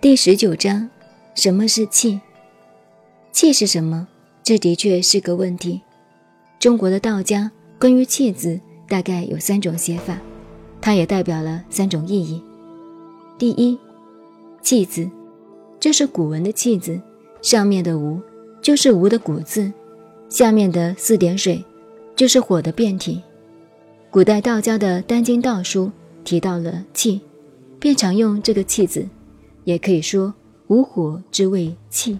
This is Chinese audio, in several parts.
第十九章，什么是气？气是什么？这的确是个问题。中国的道家关于“气”字大概有三种写法，它也代表了三种意义。第一，“气”字，这是古文的“气”字，上面的“无”就是“无”的古字，下面的四点水就是火的变体。古代道家的《丹经》道书提到了气，便常用这个“气”字。也可以说无火之谓气，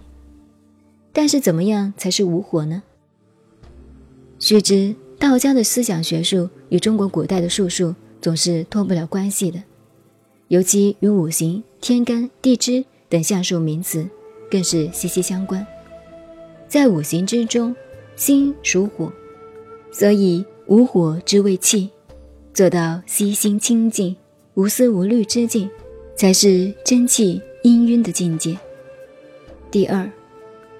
但是怎么样才是无火呢？须知道家的思想学术与中国古代的术数总是脱不了关系的，尤其与五行、天干地支等相数名词更是息息相关。在五行之中，心属火，所以无火之谓气，做到悉心清净、无思无虑之境。才是真气氤氲的境界。第二，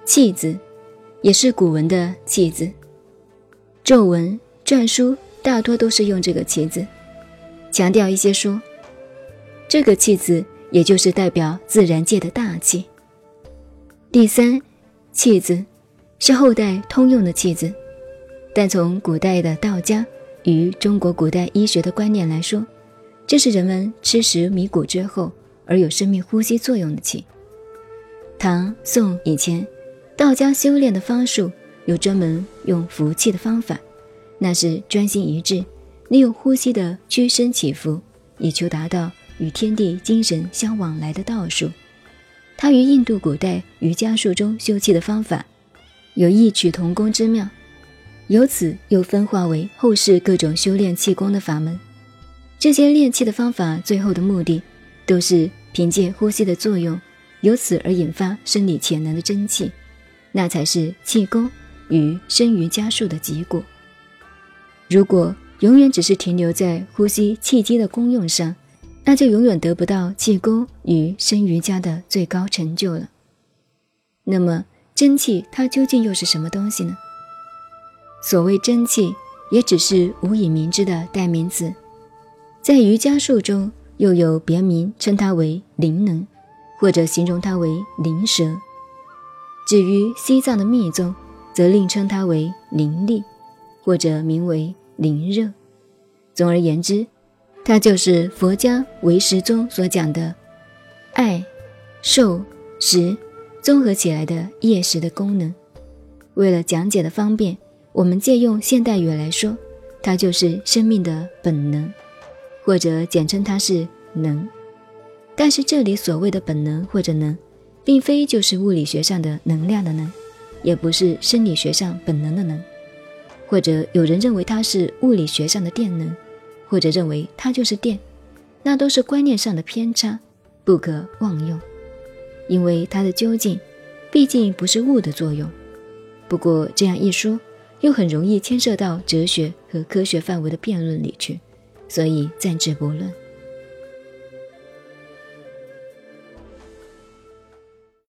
气字，也是古文的气字，咒文、篆书大多都是用这个气字。强调一些说，这个气字也就是代表自然界的大气。第三，气字是后代通用的气字，但从古代的道家与中国古代医学的观念来说。这是人们吃食米谷之后而有生命呼吸作用的气。唐宋以前，道家修炼的方术有专门用服气的方法，那是专心一致，利用呼吸的屈伸起伏，以求达到与天地精神相往来的道术。它与印度古代瑜伽术中修气的方法有异曲同工之妙，由此又分化为后世各种修炼气功的法门。这些练气的方法，最后的目的，都是凭借呼吸的作用，由此而引发生理潜能的真气，那才是气功与生瑜伽术的结果。如果永远只是停留在呼吸气机的功用上，那就永远得不到气功与生瑜伽的最高成就了。那么真气它究竟又是什么东西呢？所谓真气，也只是无以名之的代名词。在瑜伽术中，又有别名称它为灵能，或者形容它为灵蛇。至于西藏的密宗，则另称它为灵力，或者名为灵热。总而言之，它就是佛家唯识中所讲的爱、受、识综合起来的业识的功能。为了讲解的方便，我们借用现代语来说，它就是生命的本能。或者简称它是能，但是这里所谓的本能或者能，并非就是物理学上的能量的能，也不是生理学上本能的能，或者有人认为它是物理学上的电能，或者认为它就是电，那都是观念上的偏差，不可妄用，因为它的究竟，毕竟不是物的作用。不过这样一说，又很容易牵涉到哲学和科学范围的辩论里去。所以暂且不论。